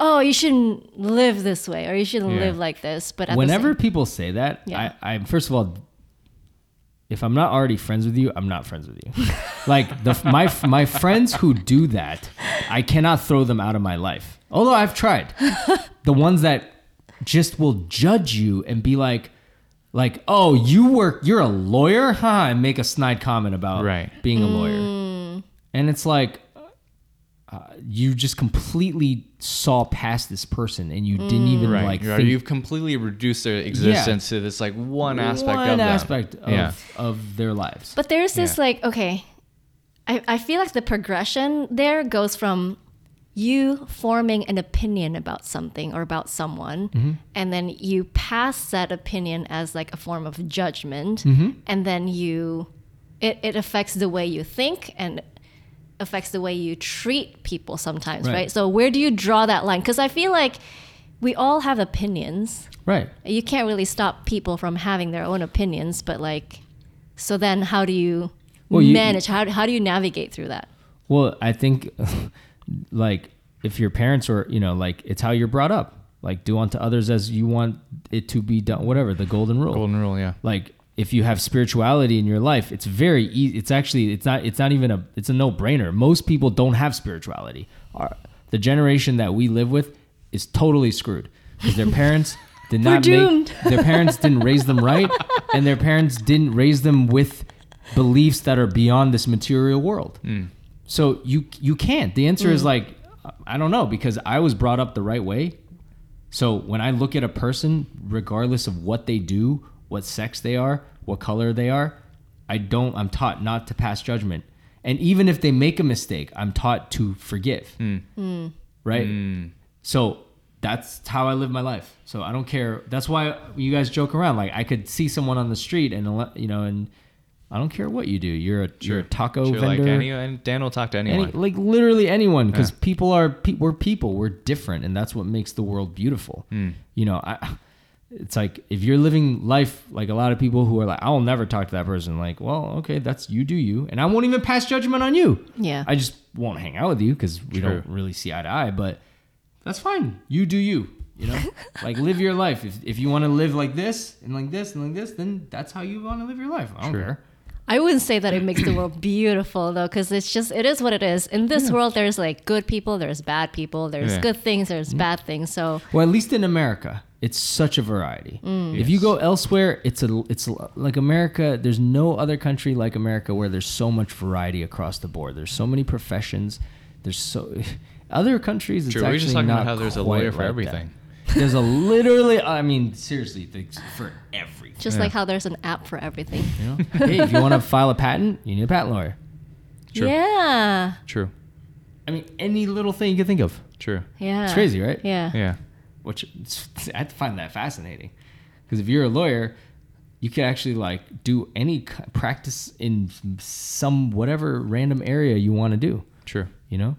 Oh, you shouldn't live this way or you shouldn't Yeah. live like this. But at Whenever same- people say that, Yeah. I, I first of all, if I'm not already friends with you, I'm not friends with you. like the my my friends who do that, I cannot throw them out of my life. Although I've tried. the ones that just will judge you and be like like, "Oh, you work you're a lawyer?" Huh, and make a snide comment about Right. being a lawyer. Mm. And it's like uh, you just completely saw past this person and you didn't mm. even Right. like You're- think You've completely reduced their existence to this like one aspect one of them. aspect of, Yeah. of their lives. But there's this Yeah. like, okay, I, I feel like the progression there goes from you forming an opinion about something or about someone, mm-hmm. and then you pass that opinion as like a form of judgment, mm-hmm. and then you, it, it affects the way you think and affects the way you treat people sometimes, Right. right? So where do you draw that line? Because I feel like we all have opinions right. you can't really stop people from having their own opinions but like so then how do you Well, you- manage how, how do you navigate through that Well, I think like if your parents are, you know, like it's how you're brought up. Like do unto others as you want it to be done, whatever, the golden rule. Golden rule, yeah. Like if you have spirituality in your life, it's very easy. It's actually it's not it's not even a it's a no-brainer. Most people don't have spirituality. Our, the generation that we live with is totally screwed because their parents did not make their parents didn't raise them right and their parents didn't raise them with beliefs that are beyond this material world. Hmm. So you you can't. The answer is hmm. like I don't know because I was brought up the right way. So when I look at a person, regardless of what they do, what sex they are, what color they are, I don't. I'm taught not to pass judgment. And even if they make a mistake, I'm taught to forgive. Hmm. Hmm. Right. Hmm. So that's how I live my life. So I don't care. That's why you guys joke around. Like I could see someone on the street and you know and I don't care what you do. You're a you're a taco Sure, like vendor. any, and Dan will talk to any, anyone. like literally anyone because Yeah. people are pe- we're people we're different and that's what makes the world beautiful Hmm. you know I, it's like if you're living life like a lot of people who are like i'll never talk to that person like well okay that's you do you and i won't even pass judgment on you Yeah. i just won't hang out with you because we True. don't really see eye to eye but that's fine you do you you know like live your life if, if you want to live like this and like this and like this then that's how you want to live your life i don't True. care I wouldn't say that it makes the world beautiful though, because it's just it is what it is. In this world, there's like good people, there's bad people, there's Yeah. good things, there's mm-hmm. bad things. So Well, at least in America, it's such a variety. Mm. If you go elsewhere, it's a it's like America. There's no other country like America where there's so much variety across the board. There's so many professions. There's so other countries. It's True, we were actually just talking not about how there's a quite lawyer for like that. everything. There's a literally. I mean, seriously, there's for everything. just Yeah. like how there's an app for everything. You know? hey, if you want to file a patent, you need a patent lawyer. True. Yeah, True. I mean, any little thing you can think of. True. yeah. It's crazy, right? Yeah. Yeah. Which I find that fascinating because if you're a lawyer, you can actually like do any practice in some whatever random area you want to do. True. You know,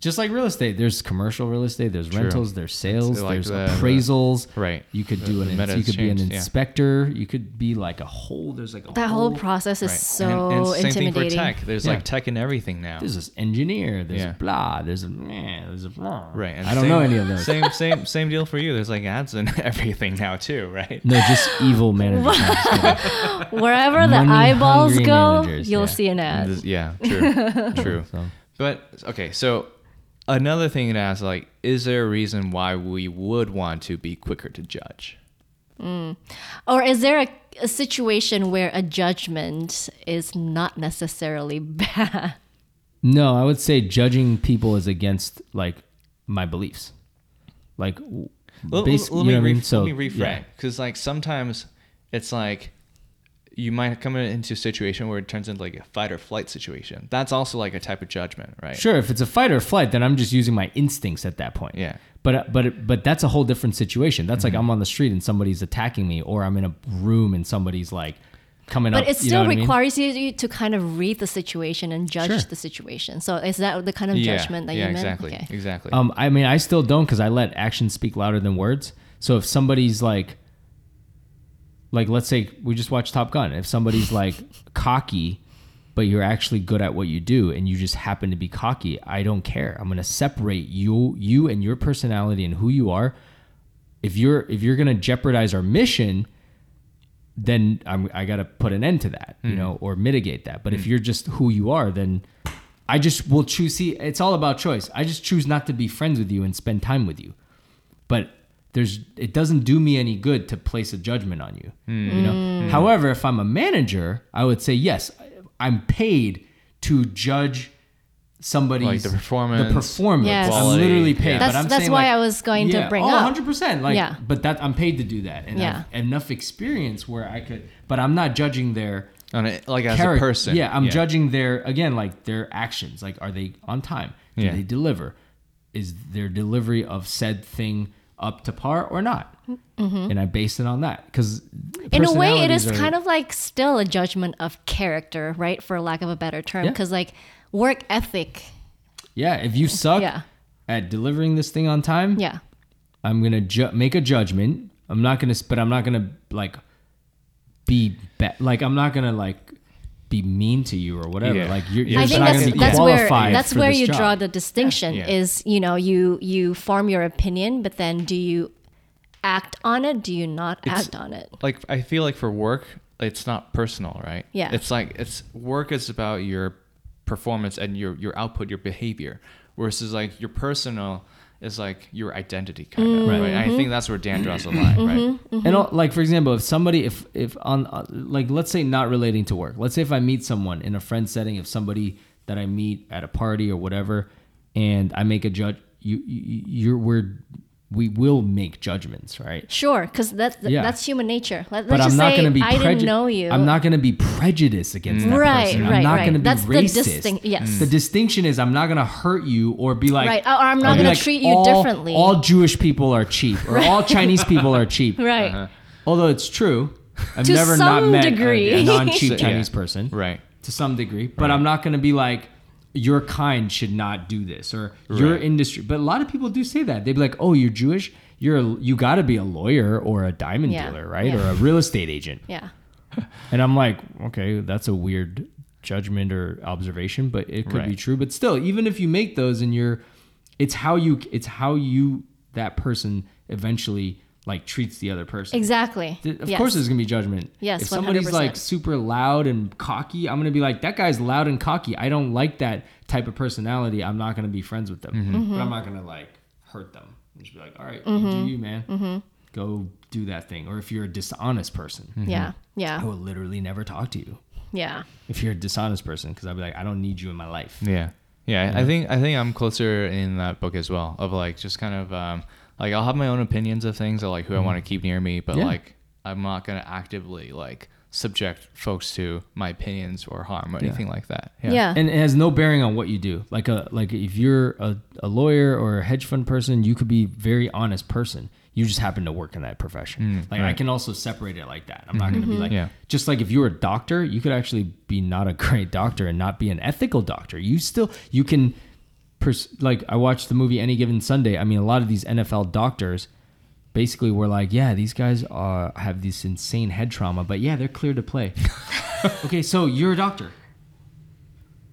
just like real estate. There's commercial real estate. There's True. rentals. There's sales. like there's the- appraisals. Right. You could The- do an. the you could be an exchange, yeah. inspector. You could be like a whole. There's like a That whole process is Right. so and, and same thing for tech. There's Yeah. like tech in everything now. There's this engineer. There's Yeah. blah. There's a man. There's a blah. Right. And I don't same- know any of those. Same same same deal for you. There's like ads and everything now too, right? No, just evil managers. I'm just. Wherever the eyeballs go, managers, you'll yeah. see an ad. This- yeah, true. true. So. But okay, so another thing to ask like is there a reason why we would want to be quicker to judge? Mm. Or is there a, a situation where a judgment is not necessarily bad? No, I would say judging people is against like my beliefs. Like, w- Let, basi- let you me know what I mean? So let me reframe yeah. because like sometimes it's like you might come into a situation where it turns into like a fight or flight situation. That's also like a type of judgment, right? Sure, if it's a fight or flight, then I'm just using my instincts at that point. Yeah. But but but that's a whole different situation. That's Mm-hmm. like I'm on the street and somebody's attacking me, or I'm in a room and somebody's like coming up. But it you know still I mean? requires you to kind of read the situation and judge Sure. the situation. So is that the kind of Yeah, judgment that yeah, you meant? exactly, Okay. exactly. Um, I mean, I still don't because I let actions speak louder than words. So if somebody's like, like let's say we just watch Top Gun, if somebody's like cocky, but you're actually good at what you do, and you just happen to be cocky, I don't care. I'm gonna separate you, you and your personality and who you are. If you're if you're gonna jeopardize our mission, then I'm, I got to put an end to that, you hmm. know, or mitigate that. But if hmm. you're just who you are, then I just will choose. See, it's all about choice. I just choose not to be friends with you and spend time with you. But there's, it doesn't do me any good to place a judgment on you. You hmm. know. Hmm. However, if I'm a manager, I would say yes, I'm paid to judge somebody's Like the performance, The performance. Yes. I'm literally paid. yeah. But That's- I'm that's saying, why like- I was going to bring oh, up. 100 percent. Like, Yeah. but that I'm paid to do that, and Yeah. I've enough experience where I could. But I'm not judging their On a, like as character. a person. Yeah, I'm judging their again, like their actions. Like, are they on time? Do Yeah. they deliver? Is their delivery of said thing up to par or not? And I base it on that because Mm-hmm. In a way, it is kind of like still a judgment of character, right? For lack of a better term. Yeah. Because, like, work ethic. yeah. If you suck Yeah. at delivering this thing on time, Yeah. I'm gonna ju- make a judgment. I'm not gonna, but I'm not gonna like be bad. like I'm not gonna like be mean to you or whatever. Yeah. Like you're, you're I think not that's, gonna be that's where that's for where this you job. draw the distinction. Yeah. Is you know you you form your opinion, but then do you act on it? Do you not It's- act on it? like I feel like for work, it's not personal, right? Yeah. It's like it's work is about your performance and your your output, your behavior. versus like your personal is like your identity kind of, mm-hmm. right? I think that's where Dan draws the line, right? Mm-hmm. Mm-hmm. And all, like for example, if somebody, if if on uh, like let's say not relating to work, let's say if I meet someone in a friend setting, if somebody that I meet at a party or whatever, and I make a judge, you, you you're we're we will make judgments, right? Sure, because that's Yeah. that's human nature. Let, But let's I'm not say going to be. I didn't know you. I'm not going to be prejudiced against that Right, person. right, I'm not right. going to be That's the racist. distinct- yes. The distinction is I'm not going to hurt you or be like. Right, or I'm not be gonna treat you all- differently. All Jewish people are cheap, or all Chinese people are cheap. right. Uh-huh. Although it's true. I've To never not some met a- degree. a, non-cheap So, yeah. Chinese person Right. to some degree, but I'm not going to be like your kind should not do this or your industry. But a lot of people do say that. They'd be like, "Oh, you're Jewish. You're a, you got to be a lawyer or a diamond Yeah. dealer, right? Yeah. Or a real estate agent." Yeah. And I'm like, "Okay, that's a weird judgment or observation, but it could be true. But still, even if you make those and you're it's how you it's how you that person eventually like treats the other person. Exactly. Th- Of Yes. course, there's gonna be judgment. Yes, if somebody's 100%. like super loud and cocky, I'm gonna be like, that guy's loud and cocky. I don't like that type of personality. I'm not gonna be friends with them. Mm-hmm. But I'm not gonna like hurt them. I'm just be like, all right, you do you, man. Mm-hmm. Go do that thing. Or if you're a dishonest person, Yeah. Yeah, I will literally never talk to you. Yeah. If you're a dishonest person, because I'll be like, I don't need you in my life. Yeah. yeah. I think I think I'm closer in that book as well. Of like just kind of um like I'll have my own opinions of things or like who I want to mm-hmm. keep near me, but Yeah. like I'm not gonna actively like subject folks to my opinions or harm or anything like that. Yeah. and it has no bearing on what you do. Like a like if you're a, a lawyer or a hedge fund person, you could be a very honest person. You just happen to work in that profession. Mm, like I can also separate it like that. I'm not going to be mm-hmm. like Yeah. just like if you were a doctor, you could actually be not a great doctor and not be an ethical doctor. You still you can pers- like I watched the movie Any Given Sunday. I mean, a lot of these NFL doctors basically were like, yeah, these guys uh, have this insane head trauma, but yeah, they're clear to play. okay, so you're a doctor.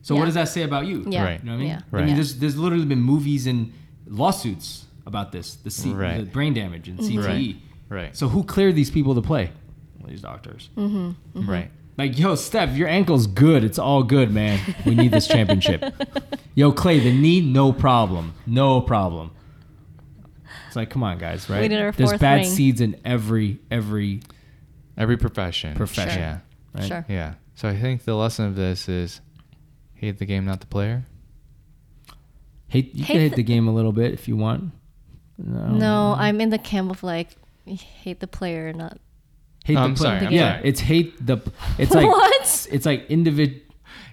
So Yeah. what does that say about you? Yeah. Right. You know what I mean? Yeah. I mean, there's there's literally been movies and lawsuits about this, the, C- Right. the brain damage and Mm-hmm. CTE. Right. Right. So who cleared these people to play? Well, these doctors. Mm-hmm. Right. Like, yo, Steph, your ankle's good. It's all good, man. We need this championship. yo, Clay, the knee, no problem. No problem. It's like, come on, guys, right? need our There's fourth bad ring. seeds in every every Every profession. Profession. Yeah. right? Sure. Yeah. So I think the lesson of this is hate the game, not the player. Hate you Hate can hate the- the game a little bit if you want. No. No, I'm in the camp of like hate the player, not Hate Oh, the I'm play- sorry, I'm yeah, sorry. it's hate the. It's like What? It's like individ.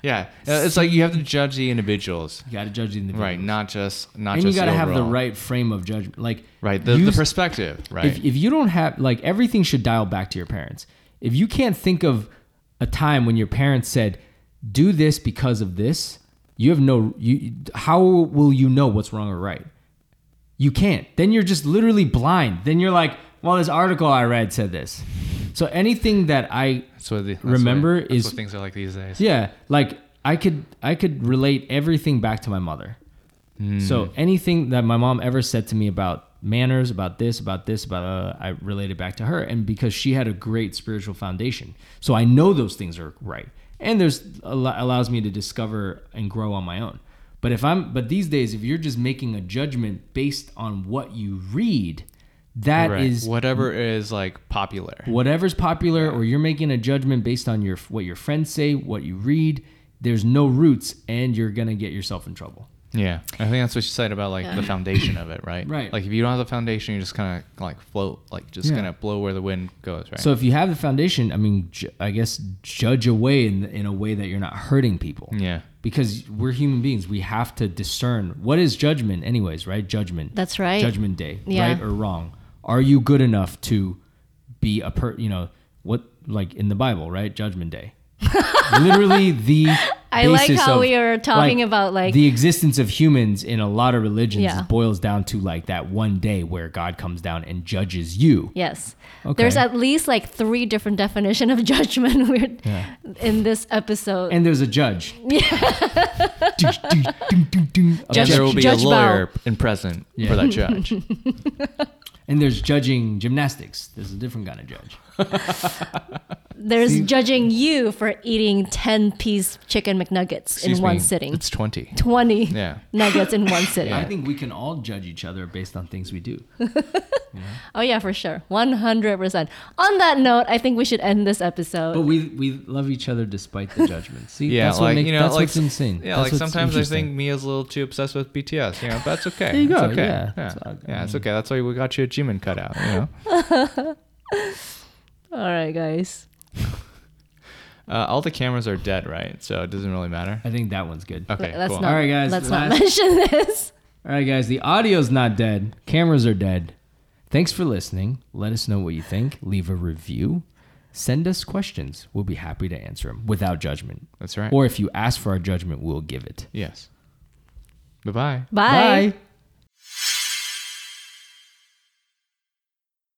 Yeah. Uh, It's like you have to judge the individuals. You got to judge the individual. Right. Not just not and you got to have the right frame of judgment. Like Right. The, the perspective. Right. If, if you don't have like everything should dial back to your parents. If you can't think of a time when your parents said, "Do this because of this," you have no. You how will you know what's wrong or right? You can't. Then you're just literally blind. Then you're like, "Well, this article I read said this." So anything that I that's what the, remember what, is- what things are like these days. yeah, like I could I could relate everything back to my mother. So anything that my mom ever said to me about manners, about this, about this, about uh, I related back to her, and because she had a great spiritual foundation, so I know those things are right, and there's allows me to discover and grow on my own. But if I'm but these days, if you're just making a judgment based on what you read, that is Right. whatever is like popular. whatever's popular or you're making a judgment based on your what your friends say what you read there's no roots and you're gonna get yourself in trouble Yeah, I think that's what you said about like the foundation of it, right? Right. Like if you don't have the foundation, you're just kind of like float, like just Yeah. gonna blow where the wind goes, right? so if you have the foundation i mean ju- i guess judge away in, in a way that you're not hurting people yeah, because we're human beings we have to discern what is judgment anyways right judgment That's right. judgment day Yeah. right or wrong are you good enough to be a per you know what like in the bible right judgment day literally the I like basis how of, we were talking about, like- the existence of humans in a lot of religions Yeah. boils down to like that one day where god comes down and judges you Yes. Okay. There's at least like three different definition of judgment we're Yeah. in this episode. and there's a judge yeah Judge- there will be Judge a lawyer in present Yeah. for that judge. And there's judging gymnastics. There's a different kind of judge There's judging you for eating 10 piece chicken McNuggets in one me, sitting. It's twenty. 20 Yeah. nuggets in one sitting. i think we can all judge each other based on things we do Oh, yeah, for sure. 100%. On that note, I think we should end this episode. but we we love each other despite the judgment see Yeah, that's what like makes, you know, that's like what's insane Yeah, That's like sometimes I interesting. think Mia's a little too obsessed with BTS. You know, but that's okay. There you It's go, okay. yeah. yeah, It's all- yeah, it's okay. That's why we got you a Jimin cutout. You know. All right, guys. Uh, all the cameras are dead, right? So it doesn't really matter. i think that one's good Okay, let's cool. not, All right, guys, Let's last- not mention this. All right, guys, the audio's not dead. Cameras are dead. Thanks for listening. Let us know what you think. Leave a review. send us questions. We'll be happy to answer them without judgment. That's right. Or if you ask for our judgment, we'll give it. yes. Bye-bye. Bye. Bye.